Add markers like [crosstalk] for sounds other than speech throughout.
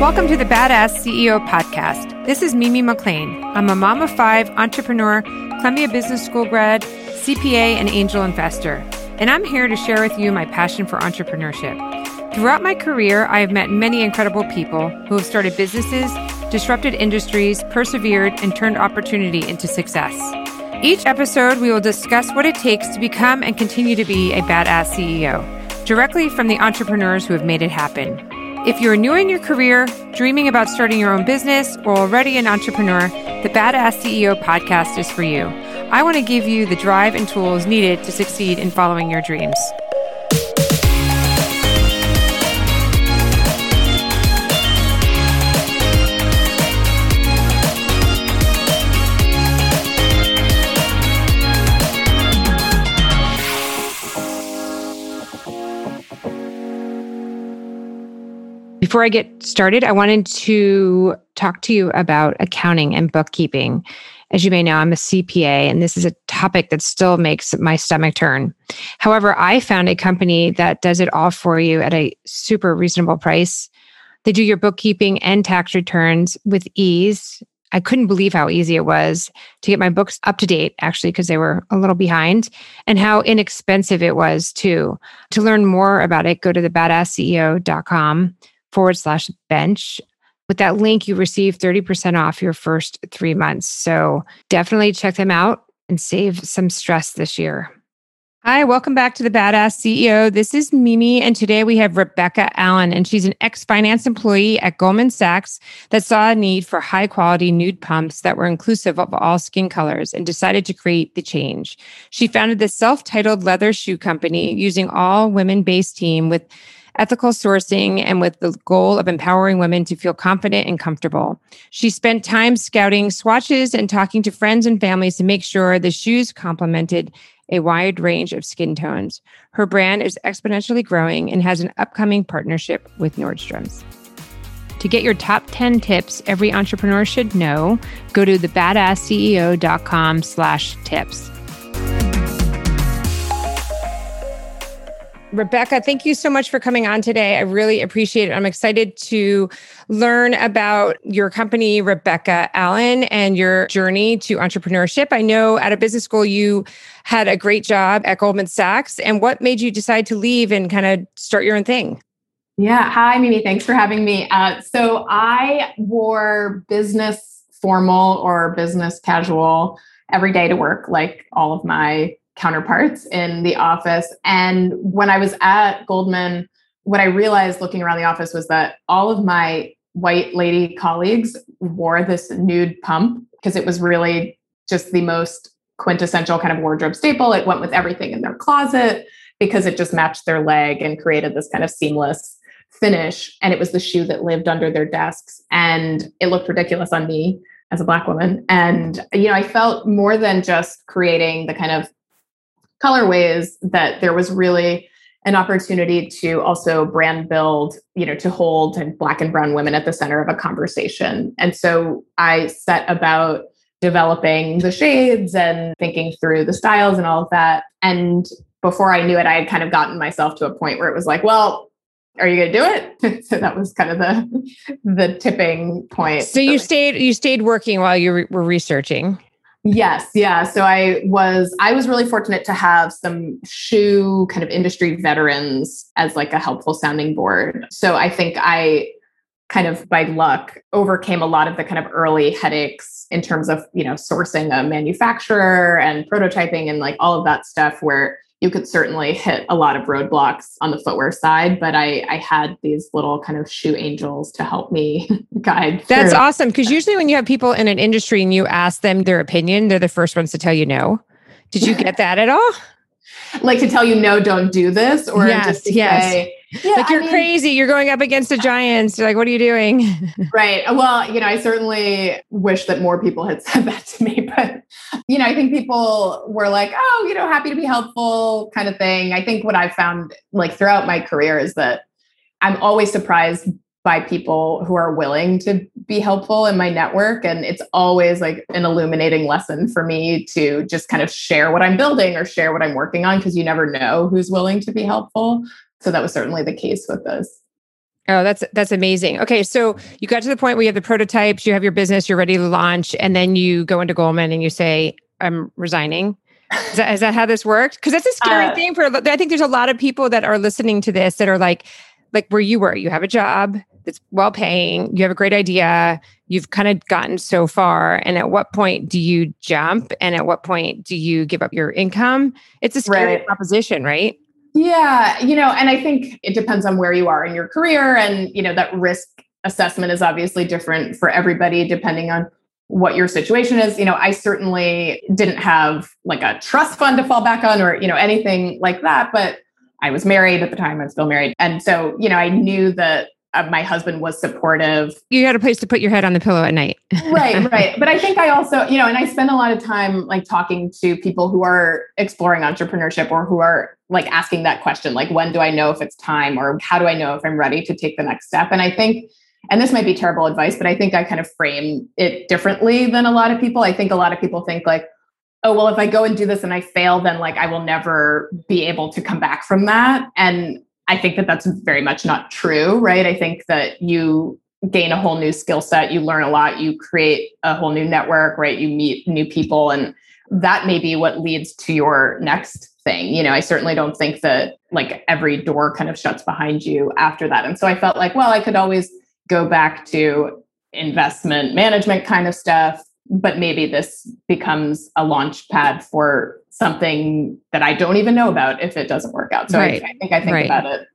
Welcome to the Badass CEO podcast. This is Mimi McLean. I'm a mom of five, entrepreneur, Columbia Business School grad, CPA, and angel investor. And I'm here to share with you my passion for entrepreneurship. Throughout my career, I have met many incredible people who have started businesses, disrupted industries, persevered, and turned opportunity into success. Each episode, we will discuss what it takes to become and continue to be a badass CEO, directly from the entrepreneurs who have made it happen. If you're new in your career, dreaming about starting your own business, or already an entrepreneur, the Badass CEO podcast is for you. I want to give you the drive and tools needed to succeed in following your dreams. Before I get started, I wanted to talk to you about accounting and bookkeeping. As you may know, I'm a CPA, and this is a topic that still makes my stomach turn. However, I found a company that does it all for you at a super reasonable price. They do your bookkeeping and tax returns with ease. I couldn't believe how easy it was to get my books up to date, actually, because they were a little behind, and how inexpensive it was, too. To learn more about it, go to thebadassceo.com forward slash bench. With that link, you receive 30% off your first three months. So definitely check them out and save some stress this year. Hi, welcome back to the Badass CEO. This is Mimi, and today we have Rebecca Allen, and she's an ex finance employee at Goldman Sachs that saw a need for high quality nude pumps that were inclusive of all skin colors and decided to create the change. She founded the self titled leather shoe company using all women based team with ethical sourcing, and with the goal of empowering women to feel confident and comfortable. She spent time scouting swatches and talking to friends and families to make sure the shoes complemented a wide range of skin tones. Her brand is exponentially growing and has an upcoming partnership with Nordstrom's. To get your top 10 tips every entrepreneur should know, go to thebadassceo.com slash tips. Rebecca, thank you so much for coming on today. I really appreciate it. I'm excited to learn about your company, Rebecca Allen, and your journey to entrepreneurship. I know at a business school you had a great job at Goldman Sachs. And what made you decide to leave and kind of start your own thing? Yeah. Hi, Mimi. Thanks for having me. Uh, so I wore business formal or business casual every day to work, like all of my counterparts in the office. And when I was at Goldman, what I realized looking around the office was that all of my white lady colleagues wore this nude pump because it was really just the most quintessential kind of wardrobe staple. It went with everything in their closet because it just matched their leg and created this kind of seamless finish. And it was the shoe that lived under their desks. And it looked ridiculous on me as a black woman. And, you know, I felt more than just creating the kind of colorways that there was really an opportunity to also brand build, you know, to hold and black and brown women at the center of a conversation. And so I set about developing the shades and thinking through the styles and all of that. And before I knew it, I had kind of gotten myself to a point where it was like, well, are you going to do it? [laughs] so that was kind of the [laughs] the tipping point. So you stayed you stayed working while you were researching. Yes, yeah. So I was I was really fortunate to have some shoe kind of industry veterans as like a helpful sounding board. So I think I kind of by luck overcame a lot of the kind of early headaches in terms of, you know, sourcing a manufacturer and prototyping and like all of that stuff where you could certainly hit a lot of roadblocks on the footwear side, but I, I had these little kind of shoe angels to help me [laughs] guide. That's through. awesome. Because usually when you have people in an industry and you ask them their opinion, they're the first ones to tell you no. Did you get [laughs] that at all? like to tell you no, don't do this, or yes, just to yes. say, yeah, like you're I mean, crazy. You're going up against the giants. You're like, what are you doing? [laughs] right. Well, you know, I certainly wish that more people had [laughs] said that to me, but you know, I think people were like, oh, you know, happy to be helpful kind of thing. I think what I've found like throughout my career is that I'm always surprised by people who are willing to be helpful in my network. And it's always like an illuminating lesson for me to just kind of share what I'm building or share what I'm working on because you never know who's willing to be helpful. So that was certainly the case with this. Oh, that's that's amazing. Okay, so you got to the point where you have the prototypes, you have your business, you're ready to launch, and then you go into Goldman and you say, "I'm resigning." Is that, is that how this worked? Because that's a scary uh, thing for. I think there's a lot of people that are listening to this that are like, like where you were. You have a job that's well paying. You have a great idea. You've kind of gotten so far, and at what point do you jump? And at what point do you give up your income? It's a scary right. proposition, right? Yeah, you know, and I think it depends on where you are in your career and, you know, that risk assessment is obviously different for everybody depending on what your situation is. You know, I certainly didn't have like a trust fund to fall back on or, you know, anything like that, but I was married at the time, I'm still married. And so, you know, I knew that uh, my husband was supportive. You had a place to put your head on the pillow at night. [laughs] right, right. But I think I also, you know, and I spend a lot of time like talking to people who are exploring entrepreneurship or who are like asking that question, like, when do I know if it's time or how do I know if I'm ready to take the next step? And I think, and this might be terrible advice, but I think I kind of frame it differently than a lot of people. I think a lot of people think like, oh, well, if I go and do this and I fail, then like I will never be able to come back from that. And I think that that's very much not true, right? I think that you gain a whole new skill set, you learn a lot, you create a whole new network, right? You meet new people, and that may be what leads to your next thing. You know, I certainly don't think that like every door kind of shuts behind you after that. And so I felt like, well, I could always go back to investment management kind of stuff, but maybe this becomes a launch pad for something that I don't even know about if it doesn't work out. So right. I, I, think I think right. about it.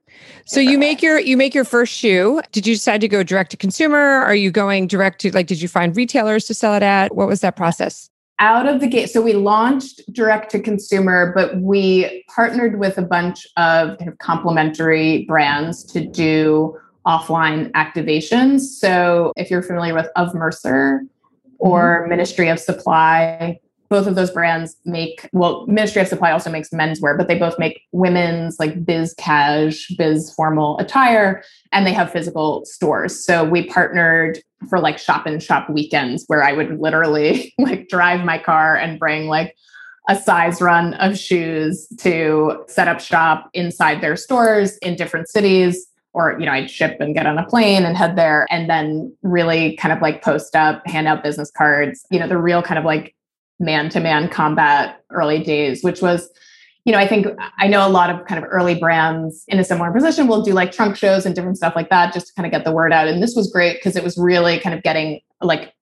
So you make your you make your first shoe. Did you decide to go direct to consumer? Are you going direct to like did you find retailers to sell it at? What was that process? Out of the gate. So we launched direct to consumer, but we partnered with a bunch of kind of complementary brands to do offline activations. So if you're familiar with Of Mercer or mm-hmm. Ministry of Supply, both of those brands make well ministry of supply also makes menswear but they both make women's like biz cash biz formal attire and they have physical stores. So we partnered for like shop and shop weekends where i would literally [laughs] like drive my car and bring like a size run of shoes to set up shop inside their stores in different cities or you know i'd ship and get on a plane and head there and then really kind of like post up hand out business cards you know the real kind of like man to man combat early days, which was, you know, I think I know a lot of kind of early brands in a similar position will do like trunk shows and different stuff like that just to kind of get the word out. And this was great because it was really kind of getting like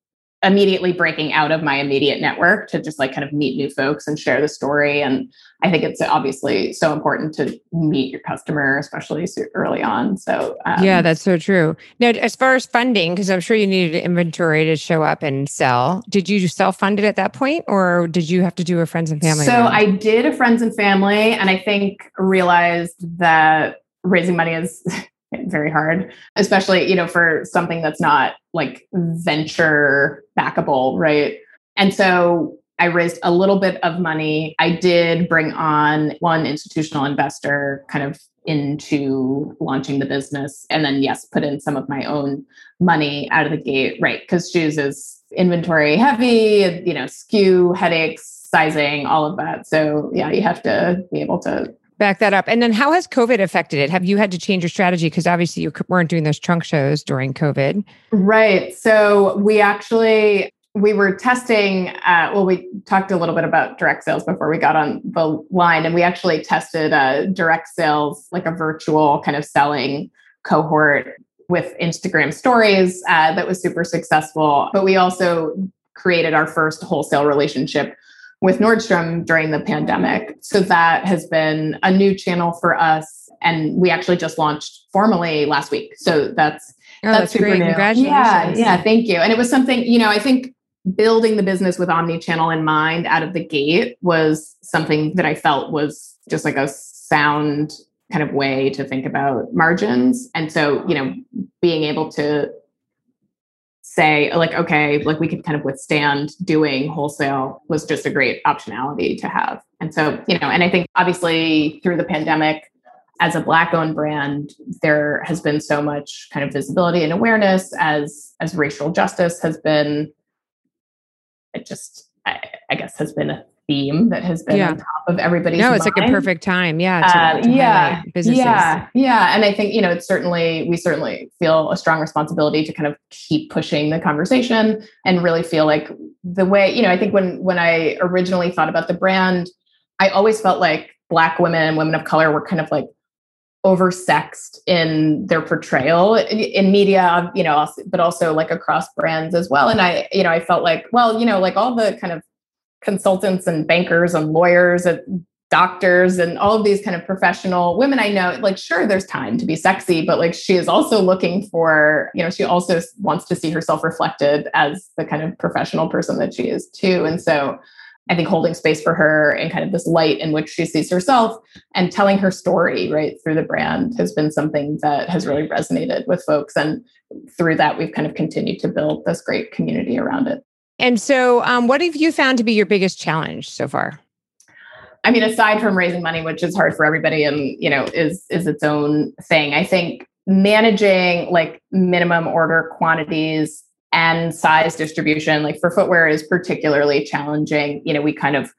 immediately breaking out of my immediate network to just like kind of meet new folks and share the story. And I think it's obviously so important to meet your customer, especially early on. So, um, yeah, that's so true. Now, as far as funding, because I'm sure you needed inventory to show up and sell, did you self fund it at that point or did you have to do a friends and family? So, I did a friends and family, and I think realized that raising money is [laughs] very hard, especially, you know, for something that's not like venture backable, right? And so I raised a little bit of money. I did bring on one institutional investor kind of into launching the business. And then, yes, put in some of my own money out of the gate, right? Because shoes is inventory heavy, you know, SKU, headaches, sizing, all of that. So, yeah, you have to be able to back that up. And then how has COVID affected it? Have you had to change your strategy? Because obviously you weren't doing those trunk shows during COVID. Right. So we actually we were testing uh, well we talked a little bit about direct sales before we got on the line and we actually tested a direct sales like a virtual kind of selling cohort with instagram stories uh, that was super successful but we also created our first wholesale relationship with Nordstrom during the pandemic. So that has been a new channel for us. And we actually just launched formally last week. So that's oh, that's, that's great. New. Congratulations. Yeah, yeah, thank you. And it was something, you know, I think building the business with omni-channel in mind out of the gate was something that I felt was just like a sound kind of way to think about margins. And so, you know, being able to say like okay like we could kind of withstand doing wholesale was just a great optionality to have. And so you know and i think obviously through the pandemic as a black owned brand there has been so much kind of visibility and awareness as as racial justice has been it just I, I guess has been a theme that has been yeah. on top of everybody's no it's mind. like a perfect time yeah to, uh, yeah yeah yeah and i think you know it's certainly we certainly feel a strong responsibility to kind of keep pushing the conversation and really feel like the way you know i think when when i originally thought about the brand i always felt like black women and women of color were kind of like oversexed in their portrayal in media you know but also like across brands as well and i you know i felt like well you know like all the kind of consultants and bankers and lawyers and doctors and all of these kind of professional women I know, like, sure, there's time to be sexy, but like she is also looking for, you know, she also wants to see herself reflected as the kind of professional person that she is too. And so I think holding space for her and kind of this light in which she sees herself and telling her story right through the brand has been something that has really resonated with folks. And through that, we've kind of continued to build this great community around it. And so, um, what have you found to be your biggest challenge so far? I mean, aside from raising money, which is hard for everybody, and you know, is is its own thing. I think managing like minimum order quantities and size distribution, like for footwear, is particularly challenging. You know, we kind of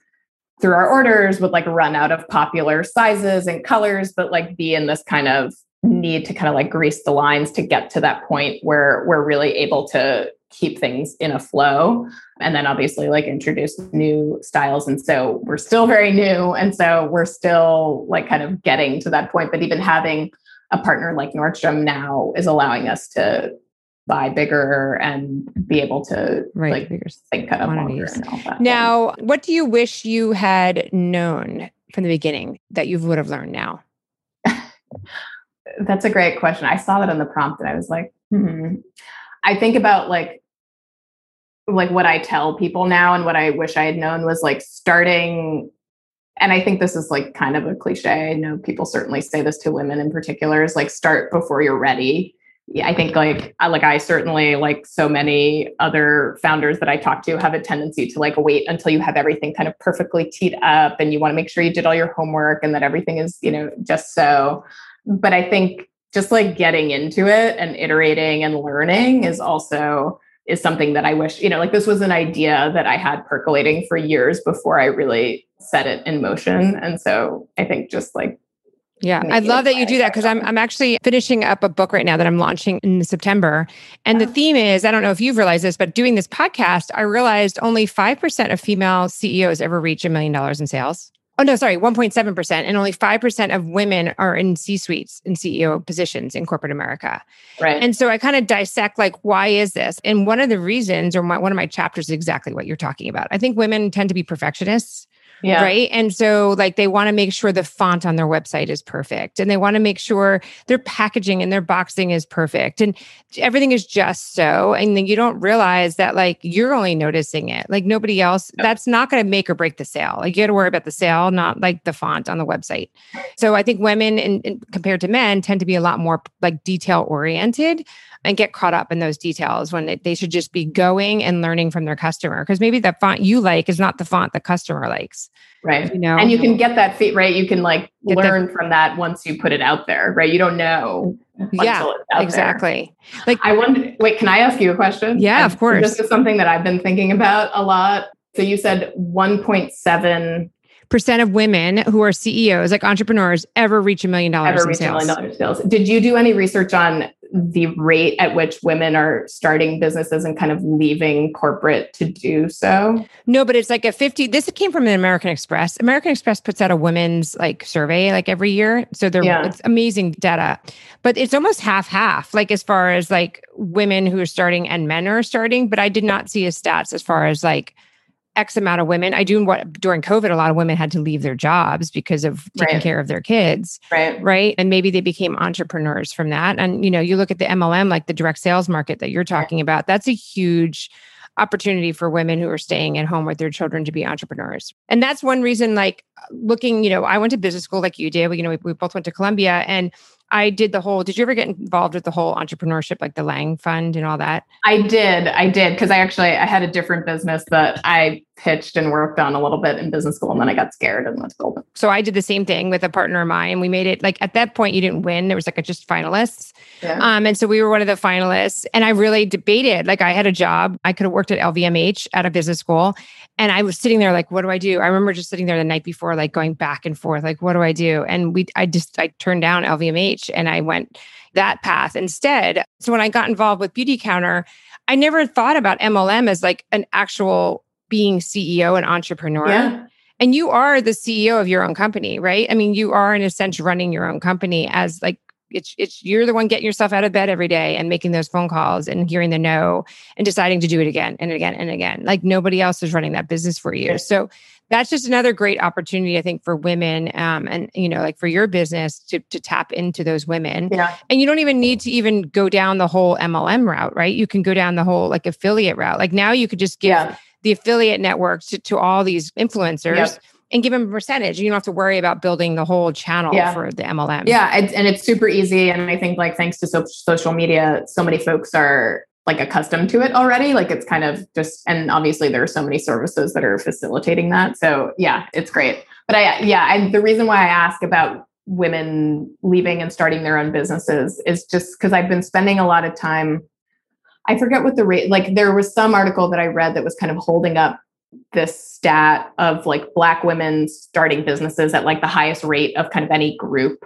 through our orders would like run out of popular sizes and colors, but like be in this kind of need to kind of like grease the lines to get to that point where we're really able to keep things in a flow and then obviously like introduce new styles and so we're still very new and so we're still like kind of getting to that point but even having a partner like Nordstrom now is allowing us to buy bigger and be able to right, like bigger think kind of longer and all that. Now, what do you wish you had known from the beginning that you would have learned now? [laughs] That's a great question. I saw that in the prompt and I was like, hmm. I think about like like what I tell people now and what I wish I had known was like starting and I think this is like kind of a cliche. I know people certainly say this to women in particular is like start before you're ready. Yeah, I think like I like I certainly like so many other founders that I talk to have a tendency to like wait until you have everything kind of perfectly teed up and you want to make sure you did all your homework and that everything is, you know, just so. But I think just like getting into it and iterating and learning is also is something that I wish, you know, like this was an idea that I had percolating for years before I really set it in motion. And so I think just like yeah, I love that you do that because I'm I'm actually finishing up a book right now that I'm launching in September. And the oh. theme is, I don't know if you've realized this, but doing this podcast, I realized only 5% of female CEOs ever reach a million dollars in sales. Oh, no, sorry, 1.7%. And only 5% of women are in C suites and CEO positions in corporate America. Right. And so I kind of dissect like, why is this? And one of the reasons, or my, one of my chapters, is exactly what you're talking about. I think women tend to be perfectionists. Yeah. Right. And so, like, they want to make sure the font on their website is perfect and they want to make sure their packaging and their boxing is perfect and everything is just so. And then you don't realize that, like, you're only noticing it. Like, nobody else, that's not going to make or break the sale. Like, you got to worry about the sale, not like the font on the website. So, I think women, in, in, compared to men, tend to be a lot more like detail oriented and get caught up in those details when they should just be going and learning from their customer because maybe the font you like is not the font the customer likes right. you know? And you can get that feed right? You can like get learn the, from that once you put it out there right? You don't know yeah exactly there. like i wonder wait can i ask you a question? Yeah of course this is something that i've been thinking about a lot. So you said 1.7 percent of women who are CEOs, like entrepreneurs, ever reach a million dollars in sales. A million sales. Did you do any research on the rate at which women are starting businesses and kind of leaving corporate to do so? No, but it's like a 50. This came from an American Express. American Express puts out a women's like survey like every year. So they're yeah. it's amazing data. But it's almost half half, like as far as like women who are starting and men are starting. But I did not see a stats as far as like X amount of women. I do what during COVID, a lot of women had to leave their jobs because of taking right. care of their kids. Right. Right. And maybe they became entrepreneurs from that. And, you know, you look at the MLM, like the direct sales market that you're talking right. about, that's a huge opportunity for women who are staying at home with their children to be entrepreneurs. And that's one reason, like looking, you know, I went to business school like you did. You know, we, we both went to Columbia and I did the whole, did you ever get involved with the whole entrepreneurship, like the Lang Fund and all that? I did. I did. Cause I actually, I had a different business that I pitched and worked on a little bit in business school and then I got scared and went to Goldman. So I did the same thing with a partner of mine. We made it like at that point you didn't win. There was like a just finalists. Yeah. Um, and so we were one of the finalists and I really debated. Like I had a job. I could have worked at LVMH at a business school. And I was sitting there like, what do I do? I remember just sitting there the night before, like going back and forth, like, what do I do? And we I just I turned down LVMH and I went that path instead. So when I got involved with Beautycounter, I never thought about MLM as like an actual being CEO and entrepreneur. Yeah. And you are the CEO of your own company, right? I mean, you are in a sense running your own company as like it's it's you're the one getting yourself out of bed every day and making those phone calls and hearing the no and deciding to do it again and again and again. Like nobody else is running that business for you. So that's just another great opportunity i think for women um, and you know like for your business to, to tap into those women yeah. and you don't even need to even go down the whole mlm route right you can go down the whole like affiliate route like now you could just give yeah. the affiliate networks to, to all these influencers yep. and give them a percentage you don't have to worry about building the whole channel yeah. for the mlm yeah and it's super easy and i think like thanks to so- social media so many folks are like accustomed to it already. Like it's kind of just, and obviously there are so many services that are facilitating that. So yeah, it's great. But I, yeah, I, the reason why I ask about women leaving and starting their own businesses is just because I've been spending a lot of time. I forget what the rate, like there was some article that I read that was kind of holding up this stat of like black women starting businesses at like the highest rate of kind of any group.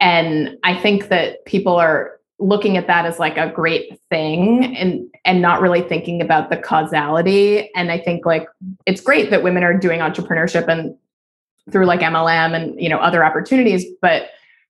And I think that people are looking at that as like a great thing and and not really thinking about the causality and i think like it's great that women are doing entrepreneurship and through like mlm and you know other opportunities but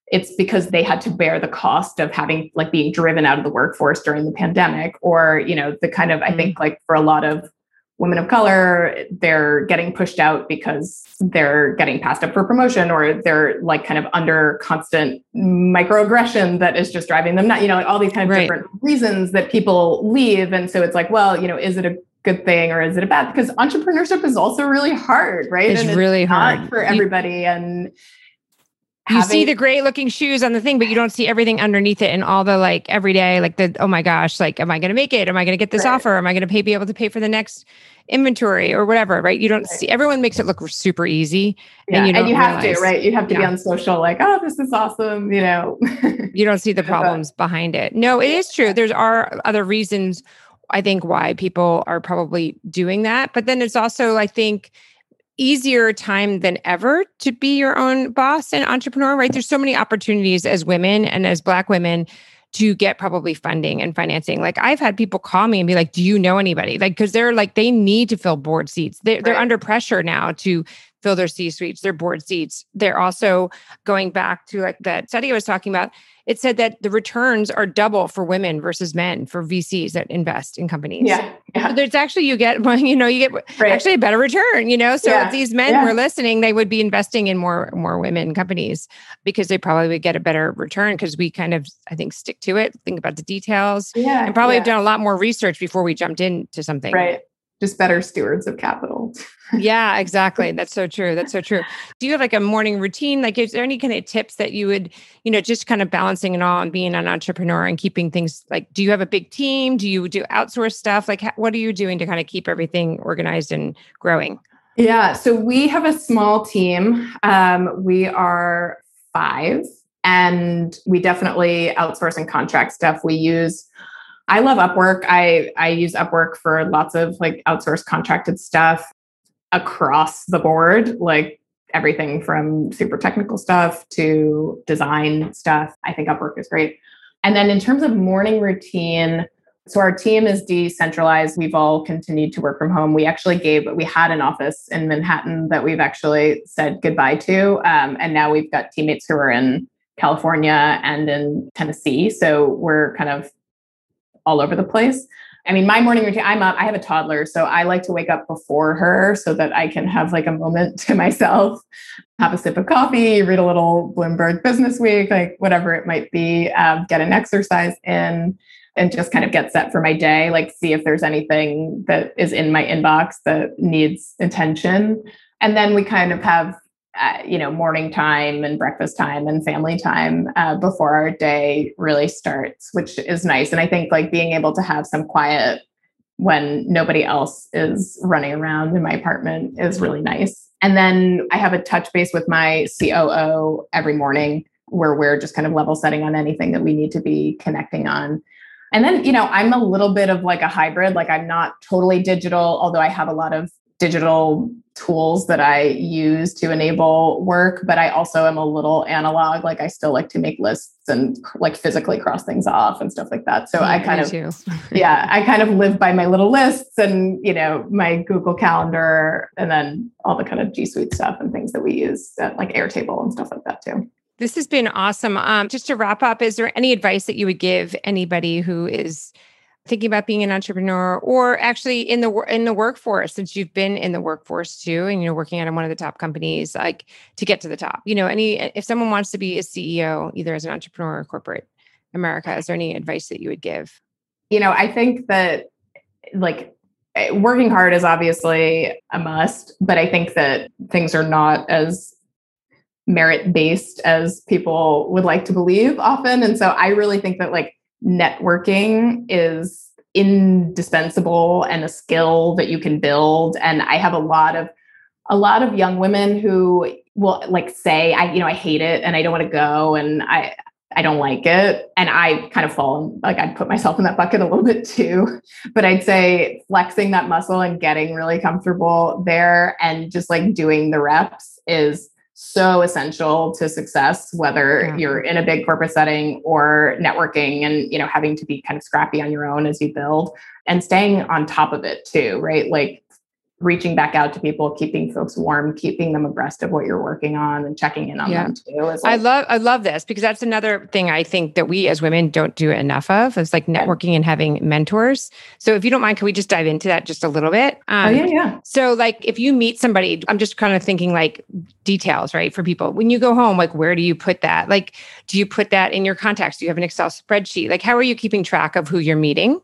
it's because they had to bear the cost of having like being driven out of the workforce during the pandemic or you know the kind of i think mm-hmm. like for a lot of women of color they're getting pushed out because they're getting passed up for promotion or they're like kind of under constant microaggression that is just driving them not you know all these kind of right. different reasons that people leave. And so it's like well you know is it a good thing or is it a bad? Because entrepreneurship is also really hard right? It's, it's really hard. for everybody. And you having, see the great looking shoes on the thing, but you don't see everything underneath it and all the like every day, like the oh my gosh, like am I going to make it? Am I going to get this right. offer? Am I going to pay be able to pay for the next inventory or whatever? Right? You don't right. see everyone makes it look super easy, yeah. and you, and you have realize, to, right? You have to yeah. be on social, like oh, this is awesome, you know. you don't see the [laughs] problems behind it. No, it is true. There's are other reasons I think why people are probably doing that, but then it's also I think easier time than ever to be your own boss and entrepreneur, right? There's so many opportunities as women and as Black women to get probably funding and financing. Like I've had people call me and be like, "Do you know anybody?" Like because they're like they need to fill board seats. They're, right. they're under pressure now to fill their C suites, their board seats. They're also going back to like that study I was talking about it said that the returns are double for women versus men for VCs that invest in companies. Yeah. yeah. So there's actually, you get, [laughs] well, you know, you get right. actually a better return, you know? So yeah. if these men yeah. were listening, they would be investing in more, more women companies because they probably would get a better return because we kind of, I think, stick to it, think about the details yeah. and probably have done a lot more research before we jumped into something. Right just better stewards of capital. yeah, exactly. [laughs] That's so true. That's so true. Do you have like a morning routine? Like, is there any kind of tips that you would, you know, just kind of balancing it all and being an entrepreneur and keeping things like, do you have a big team? Do you do outsource stuff? Like, what are you doing to kind of keep everything organized and growing? Yeah. So we have a small team. Um, we are five and we definitely outsource and contract stuff. We use I love Upwork. I I use Upwork for lots of like outsourced contracted stuff across the board, like everything from super technical stuff to design stuff. I think Upwork is great. And then in terms of morning routine, so our team is decentralized. We've all continued to work from home. We actually gave, we had an office in Manhattan that we've actually said goodbye to. Um, and now we've got teammates who are in California and in Tennessee. So we're kind of all over the place. I mean, my morning routine, I'm up, I have a toddler, so I like to wake up before her so that I can have like a moment [laughs] to myself, have a sip of coffee, read a little Bloomberg Business Week, like whatever it might be, um, get an exercise in, and just kind of get set for my day, like see if there's anything that is in my inbox that needs attention. And then we kind of have uh, you know morning time and breakfast time and family time uh, before our day really starts which is nice and i think like being able to have some quiet when nobody else is running around in my apartment is really nice. And then I have a touch base with my COO every morning where we're just kind of level setting on anything that we need to be connecting on. And then, you know, I'm a little bit of like a hybrid. Like I'm not totally digital, although I have a lot of digital tools that I use to enable work, but I also am a little analog. Like I still like to make lists and like physically cross things off and stuff like that. So yeah, I kind of, [laughs] yeah, I kind of live by my little lists and, you know, my Google Calendar and then all the kind of G Suite stuff and things that we use at like Airtable and stuff like that too. This has been awesome. Um, just to wrap up, is there any advice that you would give anybody who is thinking about being an entrepreneur or actually in the in the workforce since you've been in the workforce too and you're working at one of the top companies like to get to the top you know any if someone wants to be a ceo either as an entrepreneur or corporate america is there any advice that you would give? You know i think that like eh, working hard is obviously a must but i think that things are not as merit based as people would like to believe often. And so i really think that like networking is indispensable and a skill that you can build. And i have a lot of a lot of young women who will like say i you know i hate it and i don't want to go and i i don't like it. And i kind of fall like i'd put myself in that bucket a little bit too. But i'd say flexing that muscle and getting really comfortable there and just like doing the reps is so essential to success whether yeah. you're in a big corporate setting or networking and you know having to be kind of scrappy on your own as you build and staying on top of it too right like reaching back out to people, keeping folks warm, keeping them abreast of what you're working on and checking in on yeah. them too. Like, I love I love this because that's another thing I think that we as women don't do enough of is like networking and having mentors. So if you don't mind, can we just dive into that just a little bit? Um, oh yeah, yeah. So like if you meet somebody, I'm just kind of thinking like details, right? For people, when you go home, like where do you put that? Like, do you put that in your contacts? Do you have an Excel spreadsheet? Like, how are you keeping track of who you're meeting?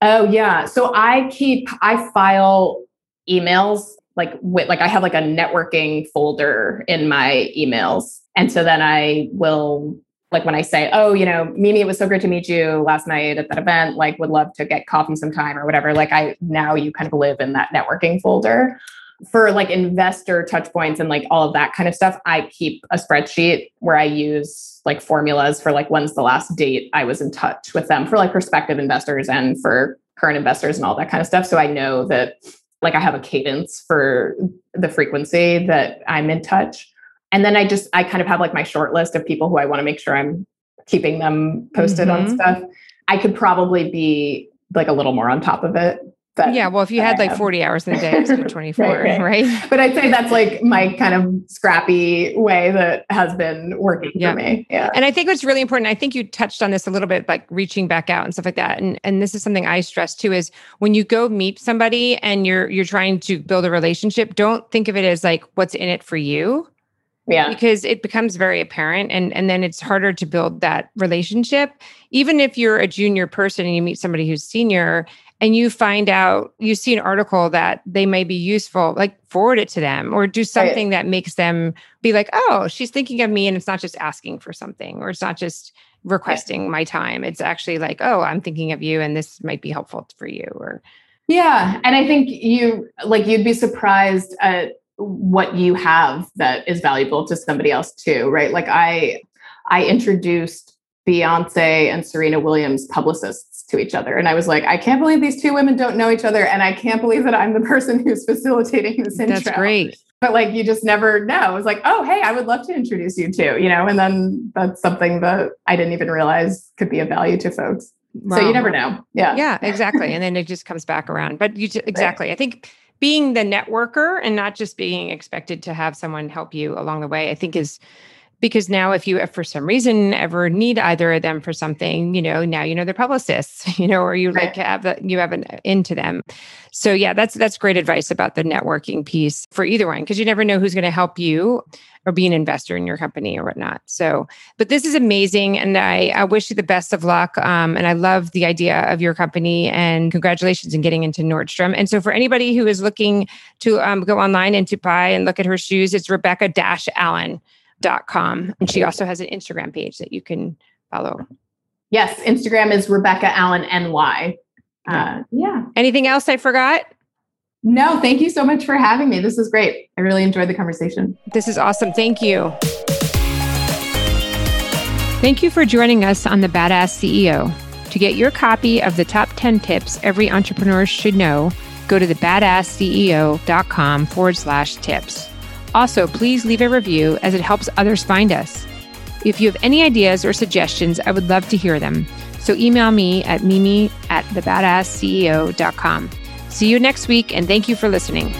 Oh yeah. So I keep I file emails like with like I have like a networking folder in my emails. And so then I will like when I say, oh, you know, Mimi, it was so great to meet you last night at that event, like would love to get coffee sometime or whatever. Like I now you kind of live in that networking folder. For like investor touch points and like all of that kind of stuff, I keep a spreadsheet where I use like formulas for like when's the last date I was in touch with them for like prospective investors and for current investors and all that kind of stuff. So I know that like I have a cadence for the frequency that I'm in touch. And then I just I kind of have like my short list of people who I want to make sure I'm keeping them posted mm-hmm. on stuff. I could probably be like a little more on top of it that, yeah, well, if you had like um, 40 hours in a day instead [laughs] of 24, right, right. right, But I'd say that's like my kind of scrappy way that has been working yeah. for me. Yeah. And I think what's really important, I think you touched on this a little bit, like reaching back out and stuff like that. And and this is something I stress too is when you go meet somebody and you're you're trying to build a relationship, don't think of it as like what's in it for you. Yeah. Because it becomes very apparent and and then it's harder to build that relationship. Even if you're a junior person and you meet somebody who's senior and you find out you see an article that they may be useful like forward it to them or do something right. that makes them be like oh she's thinking of me and it's not just asking for something or it's not just requesting yeah. my time it's actually like oh i'm thinking of you and this might be helpful for you or yeah and i think you like you'd be surprised at what you have that is valuable to somebody else too right like i i introduced beyonce and serena williams publicists to each other. And I was like, I can't believe these two women don't know each other. And I can't believe that I'm the [laughs] person who's facilitating this intro. That's great. But like, you just never know. It's like, oh, hey, I would love to introduce you to, you know, and then that's something that I didn't even realize could be of value to folks. Wow. So you never know. Yeah. Yeah, exactly. and then it just comes back around. But you just, exactly. Right. I think being the networker and not just being expected to have someone help you along the way, I think is because now if you for some reason ever need either of them for something you know now you know their publicists [laughs] you know or you right. like have the, you have an into them. So yeah that's that's great advice about the networking piece for either one because you never know who's going to help you or be an investor in your company or whatnot. So but this is amazing and i, I wish you the best of luck um, and i love the idea of your company and congratulations in getting into nordstrom. And so for anybody who is looking to um, go online and to buy and look at her shoes it's rebecca dash allen com. And she also has an Instagram page that you can follow. Yes, Instagram is Rebecca Allen NY. Uh, yeah. Anything else I forgot? No, thank you so much for having me. This is great. I really enjoyed the conversation. This is awesome. Thank you. Thank you for joining us on the Badass CEO. To get your copy of the top 10 tips every entrepreneur should know, go to thebadassceo.com forward slash tips. Also, please leave a review as it helps others find us. If you have any ideas or suggestions, I would love to hear them. So email me at mimi at thebadassceo.com. See you next week, and thank you for listening.